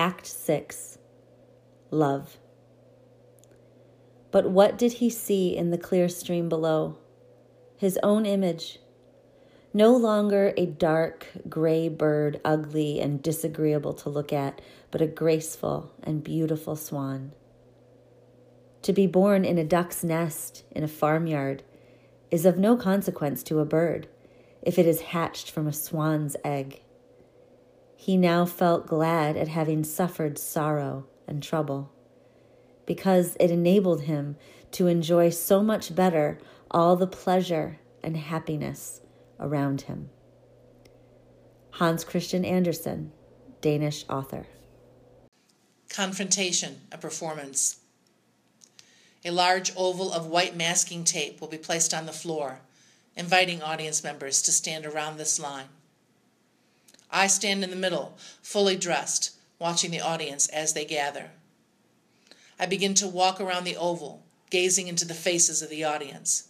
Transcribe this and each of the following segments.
Act 6 Love. But what did he see in the clear stream below? His own image. No longer a dark, gray bird, ugly and disagreeable to look at, but a graceful and beautiful swan. To be born in a duck's nest in a farmyard is of no consequence to a bird if it is hatched from a swan's egg. He now felt glad at having suffered sorrow and trouble, because it enabled him to enjoy so much better all the pleasure and happiness around him. Hans Christian Andersen, Danish author. Confrontation, a performance. A large oval of white masking tape will be placed on the floor, inviting audience members to stand around this line. I stand in the middle, fully dressed, watching the audience as they gather. I begin to walk around the oval, gazing into the faces of the audience.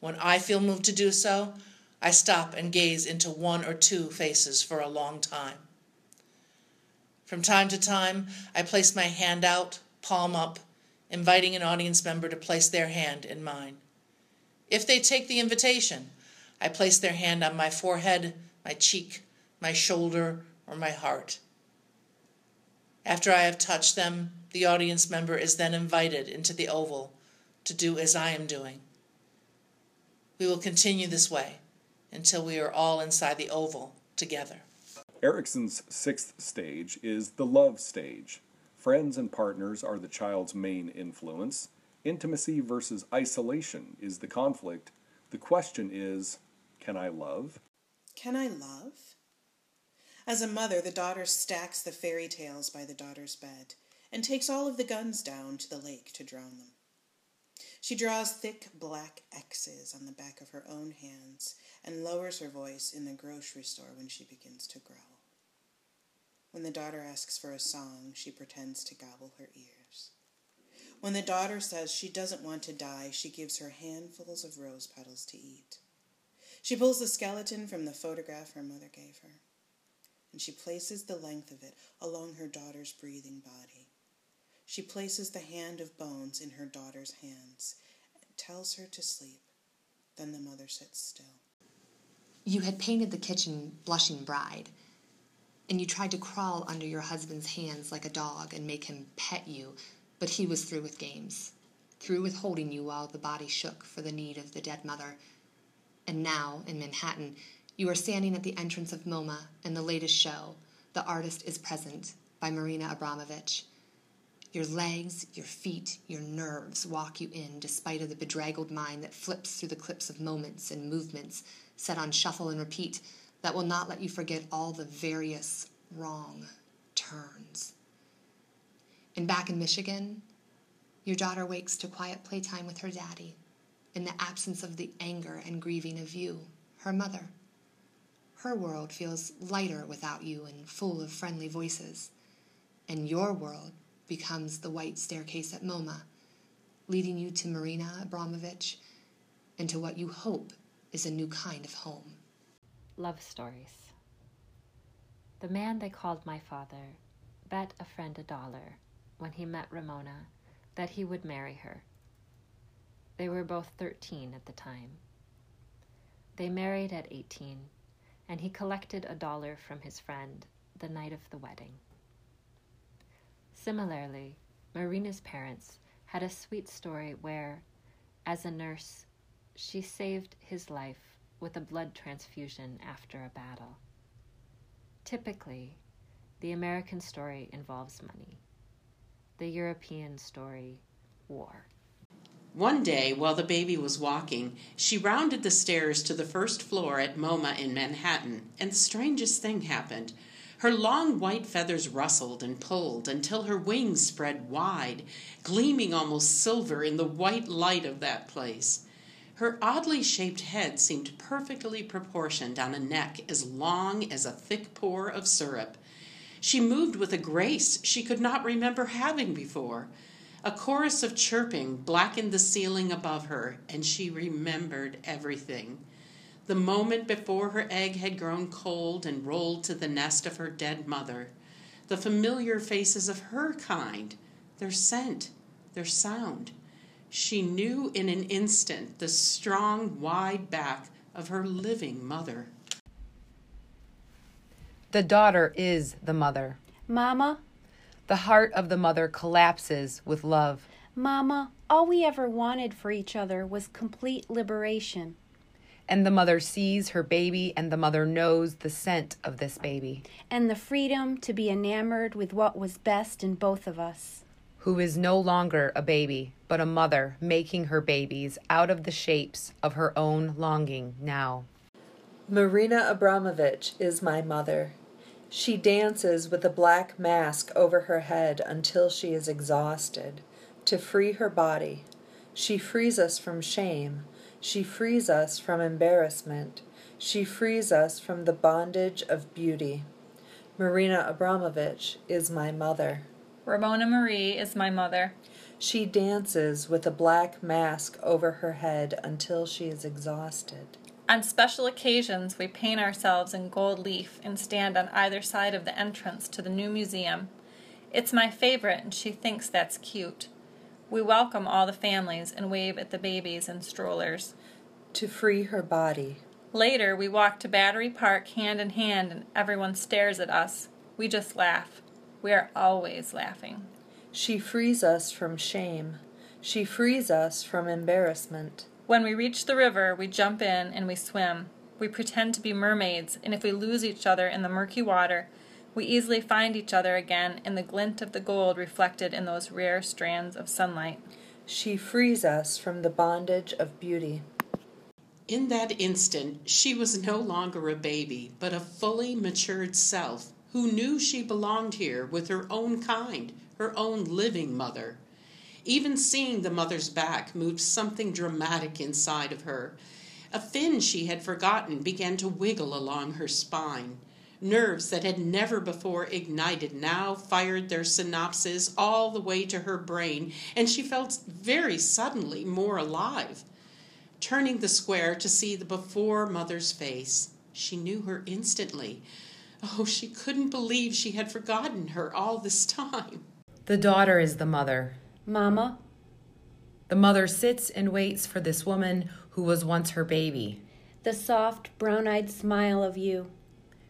When I feel moved to do so, I stop and gaze into one or two faces for a long time. From time to time, I place my hand out, palm up, inviting an audience member to place their hand in mine. If they take the invitation, I place their hand on my forehead, my cheek, my shoulder, or my heart. After I have touched them, the audience member is then invited into the oval to do as I am doing. We will continue this way until we are all inside the oval together. Erikson's sixth stage is the love stage. Friends and partners are the child's main influence. Intimacy versus isolation is the conflict. The question is can I love? Can I love? As a mother, the daughter stacks the fairy tales by the daughter's bed and takes all of the guns down to the lake to drown them. She draws thick black X's on the back of her own hands and lowers her voice in the grocery store when she begins to growl. When the daughter asks for a song, she pretends to gobble her ears. When the daughter says she doesn't want to die, she gives her handfuls of rose petals to eat. She pulls the skeleton from the photograph her mother gave her and she places the length of it along her daughter's breathing body. She places the hand of bones in her daughter's hands and tells her to sleep. Then the mother sits still. You had painted the kitchen blushing bride, and you tried to crawl under your husband's hands like a dog and make him pet you, but he was through with games, through with holding you while the body shook for the need of the dead mother. And now, in Manhattan, you are standing at the entrance of MoMA in the latest show, The Artist is Present by Marina Abramovich. Your legs, your feet, your nerves walk you in despite of the bedraggled mind that flips through the clips of moments and movements set on shuffle and repeat that will not let you forget all the various wrong turns. And back in Michigan, your daughter wakes to quiet playtime with her daddy in the absence of the anger and grieving of you, her mother. Her world feels lighter without you and full of friendly voices. And your world becomes the white staircase at MoMA, leading you to Marina Abramovich and to what you hope is a new kind of home. Love stories. The man they called my father bet a friend a dollar when he met Ramona that he would marry her. They were both 13 at the time. They married at 18 and he collected a dollar from his friend the night of the wedding. Similarly, Marina's parents had a sweet story where, as a nurse, she saved his life with a blood transfusion after a battle. Typically, the American story involves money, the European story, war. One day, while the baby was walking, she rounded the stairs to the first floor at MoMA in Manhattan, and the strangest thing happened. Her long white feathers rustled and pulled until her wings spread wide, gleaming almost silver in the white light of that place. Her oddly shaped head seemed perfectly proportioned on a neck as long as a thick pour of syrup. She moved with a grace she could not remember having before. A chorus of chirping blackened the ceiling above her, and she remembered everything. The moment before her egg had grown cold and rolled to the nest of her dead mother. the familiar faces of her kind, their scent, their sound. She knew in an instant the strong, wide back of her living mother. The daughter is the mother. Mama, The heart of the mother collapses with love. Mama, all we ever wanted for each other was complete liberation. And the mother sees her baby, and the mother knows the scent of this baby, and the freedom to be enamored with what was best in both of us. who is no longer a baby, but a mother making her babies out of the shapes of her own longing now. Marina Abramovich is my mother. She dances with a black mask over her head until she is exhausted. To free her body, she frees us from shame. She frees us from embarrassment. She frees us from the bondage of beauty. Marina Abramovich is my mother. Ramona Marie is my mother. She dances with a black mask over her head until she is exhausted. On special occasions, we paint ourselves in gold leaf and stand on either side of the entrance to the new museum. It's my favorite, and she thinks that's cute. We welcome all the families and wave at the babies and strollers. To free her body, Later, we walk to Battery Park hand in hand, and everyone stares at us. We just laugh. We are always laughing. she frees us from shame. She frees us from embarrassment. When we reach the river, we jump in and we swim. We pretend to be mermaids, and if we lose each other in the murky water, we easily find each other again in the glint of the gold reflected in those rare strands of sunlight. She frees us from the bondage of beauty. In that instant, she was no longer a baby, but a fully matured self who knew she belonged here with her own kind, her own living mother. Even seeing the mother's back moved something dramatic inside of her. A fin she had forgotten began to wiggle along her spine. Nerves that had never before ignited now fired their synapses all the way to her brain, and she felt very suddenly more alive. Turning the square to see the before mother's face, she knew her instantly. Oh, she couldn't believe she had forgotten her all this time. The daughter is the mother. Mama, The mother sits and waits for this woman who was once her baby. the soft, brown eyed smile of you.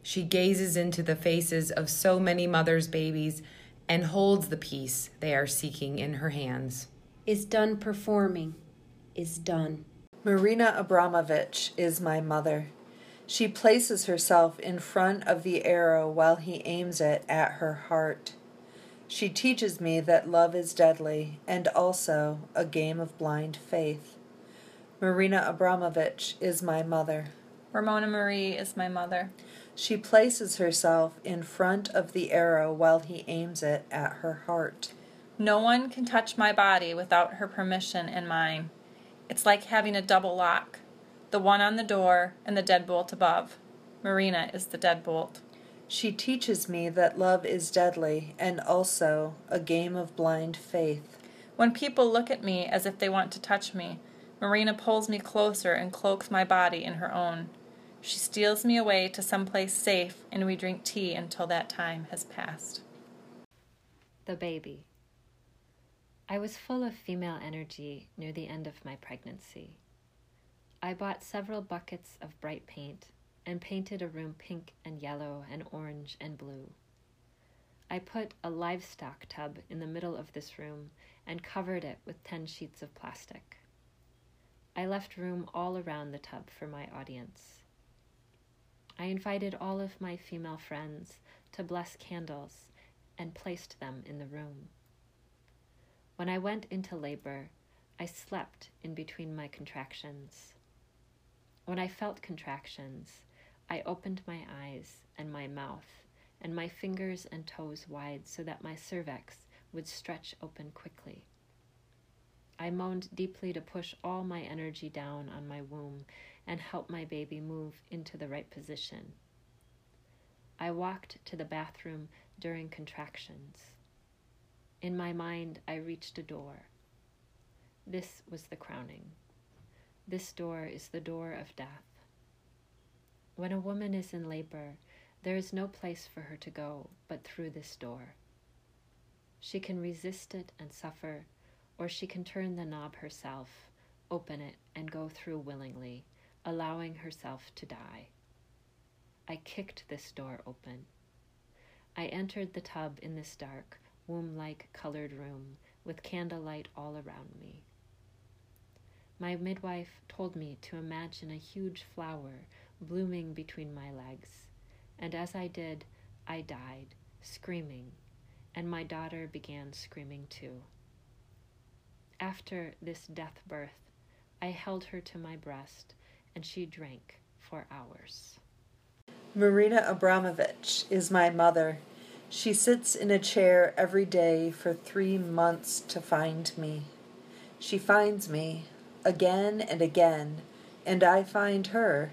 She gazes into the faces of so many mothers' babies and holds the peace they are seeking in her hands. is done performing, is done. Marina Abramovich is my mother. She places herself in front of the arrow while he aims it at her heart. She teaches me that love is deadly and also a game of blind faith. Marina Abramovich is my mother. Ramona Marie is my mother. She places herself in front of the arrow while he aims it at her heart. No one can touch my body without her permission and mine. It's like having a double lock the one on the door and the deadbolt above. Marina is the deadbolt. She teaches me that love is deadly and also a game of blind faith. When people look at me as if they want to touch me, Marina pulls me closer and cloaks my body in her own. She steals me away to some place safe, and we drink tea until that time has passed. The baby. I was full of female energy near the end of my pregnancy. I bought several buckets of bright paint and painted a room pink and yellow and orange and blue. I put a livestock tub in the middle of this room and covered it with 10 sheets of plastic. I left room all around the tub for my audience. I invited all of my female friends to bless candles and placed them in the room. When I went into labor, I slept in between my contractions. When I felt contractions, I opened my eyes and my mouth and my fingers and toes wide so that my cervix would stretch open quickly. I moaned deeply to push all my energy down on my womb and help my baby move into the right position. I walked to the bathroom during contractions. In my mind, I reached a door. This was the crowning. This door is the door of death. When a woman is in labor, There is no place for her to go but through this door. She can resist it and suffer, or she can turn the knob herself, open it, and go through willingly, allowing herself to die. I kicked this door open. I entered the tub in this dark, womb like colored room with candlelight all around me. My midwife told me to imagine a huge flower blooming between my legs, and as I did, I died, screaming, and my daughter began screaming too. After this death birth, I held her to my breast, and she drank for hours. Marina Abramovich is my mother. She sits in a chair every day for three months to find me. She finds me again and again, and I find her.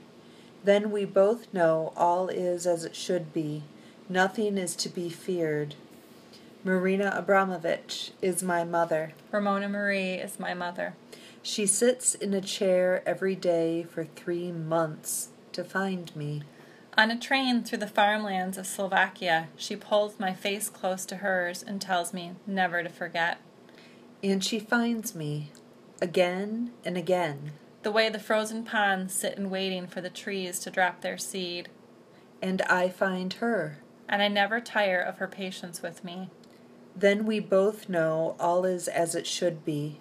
Then we both know all is as it should be. Nothing is to be feared. Marina Abramovich is my mother. Ramona Marie is my mother. She sits in a chair every day for three months to find me. On a train through the farmlands of Slovakia, she pulls my face close to hers and tells me never to forget. And she finds me again and again. The way the frozen ponds sit in waiting for the trees to drop their seed. And I find her. And I never tire of her patience with me. Then we both know all is as it should be.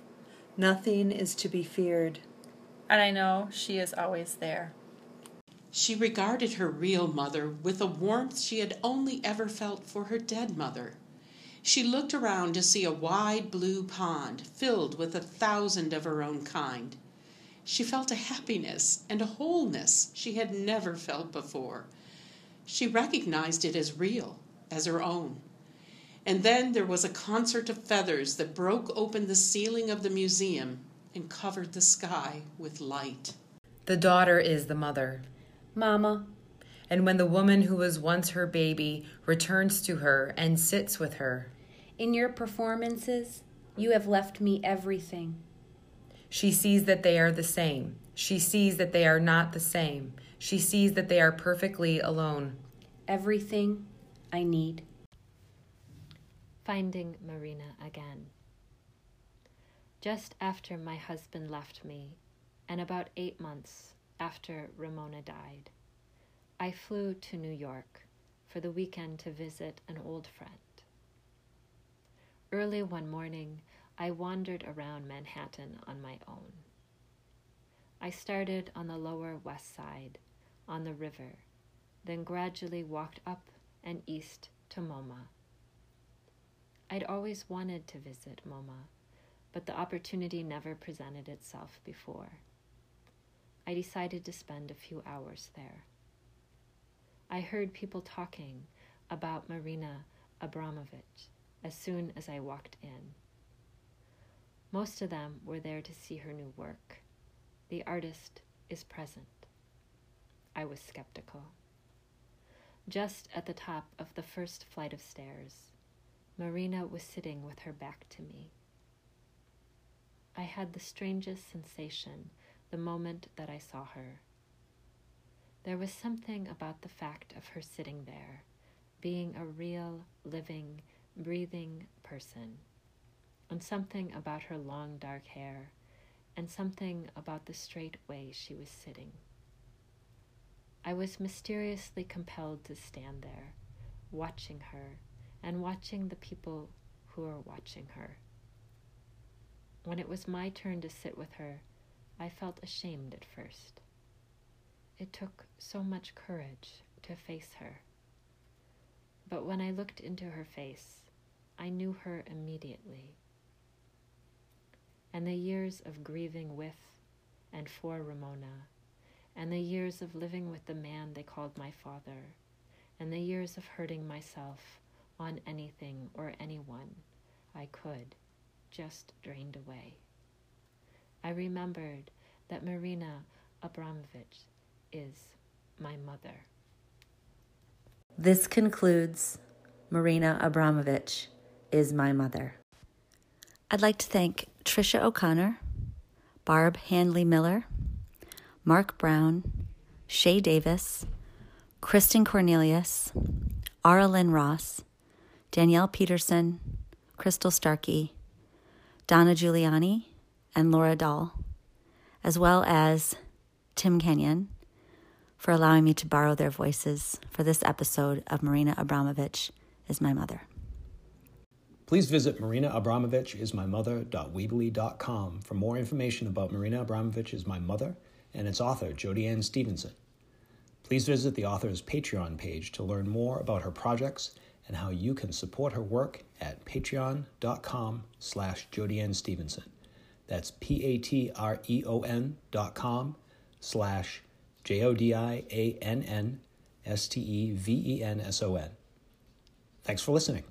Nothing is to be feared. And I know she is always there. She regarded her real mother with a warmth she had only ever felt for her dead mother. She looked around to see a wide blue pond filled with a thousand of her own kind. She felt a happiness and a wholeness she had never felt before. She recognized it as real, as her own. And then there was a concert of feathers that broke open the ceiling of the museum and covered the sky with light. The daughter is the mother. Mama. And when the woman who was once her baby returns to her and sits with her, In your performances, you have left me everything. She sees that they are the same. She sees that they are not the same. She sees that they are perfectly alone. Everything I need. Finding Marina again. Just after my husband left me, and about eight months after Ramona died, I flew to New York for the weekend to visit an old friend. Early one morning, I wandered around Manhattan on my own. I started on the Lower West Side, on the river, then gradually walked up and east to MoMA. I'd always wanted to visit MoMA, but the opportunity never presented itself before. I decided to spend a few hours there. I heard people talking about Marina Abramovich as soon as I walked in. Most of them were there to see her new work. The artist is present. I was skeptical. Just at the top of the first flight of stairs, Marina was sitting with her back to me. I had the strangest sensation the moment that I saw her. There was something about the fact of her sitting there, being a real, living, breathing person, and something about her long dark hair, and something about the straight way she was sitting. I was mysteriously compelled to stand there, watching her and watching the people who were watching her. When it was my turn to sit with her, I felt ashamed at first. It took so much courage to face her. But when I looked into her face, I knew her immediately. And the years of grieving with and for Ramona, and the years of living with the man they called my father, and the years of hurting myself on anything or anyone I could just drained away. I remembered that Marina Abramovich is my mother. This concludes Marina Abramovich is my mother. I'd like to thank Trisha O'Connor, Barb Handley Miller, Mark Brown, Shay Davis, Kristen Cornelius, Ara Lynn Ross, Danielle Peterson, Crystal Starkey, Donna Giuliani, and Laura Dahl, as well as Tim Kenyon for allowing me to borrow their voices for this episode of Marina Abramovich is My Mother. Please visit marinaAbramovichIsMyMother.weebly.com for more information about Marina Abramovich is My Mother and its author, Jodi Ann Stevenson. Please visit the author's Patreon page to learn more about her projects and how you can support her work at patreon.com slash Jodiann Stevenson. That's P-A-T-R-E-O-N dot com slash J-O-D-I-A-N-N S-T-E-V-E-N-S-O-N. Thanks for listening.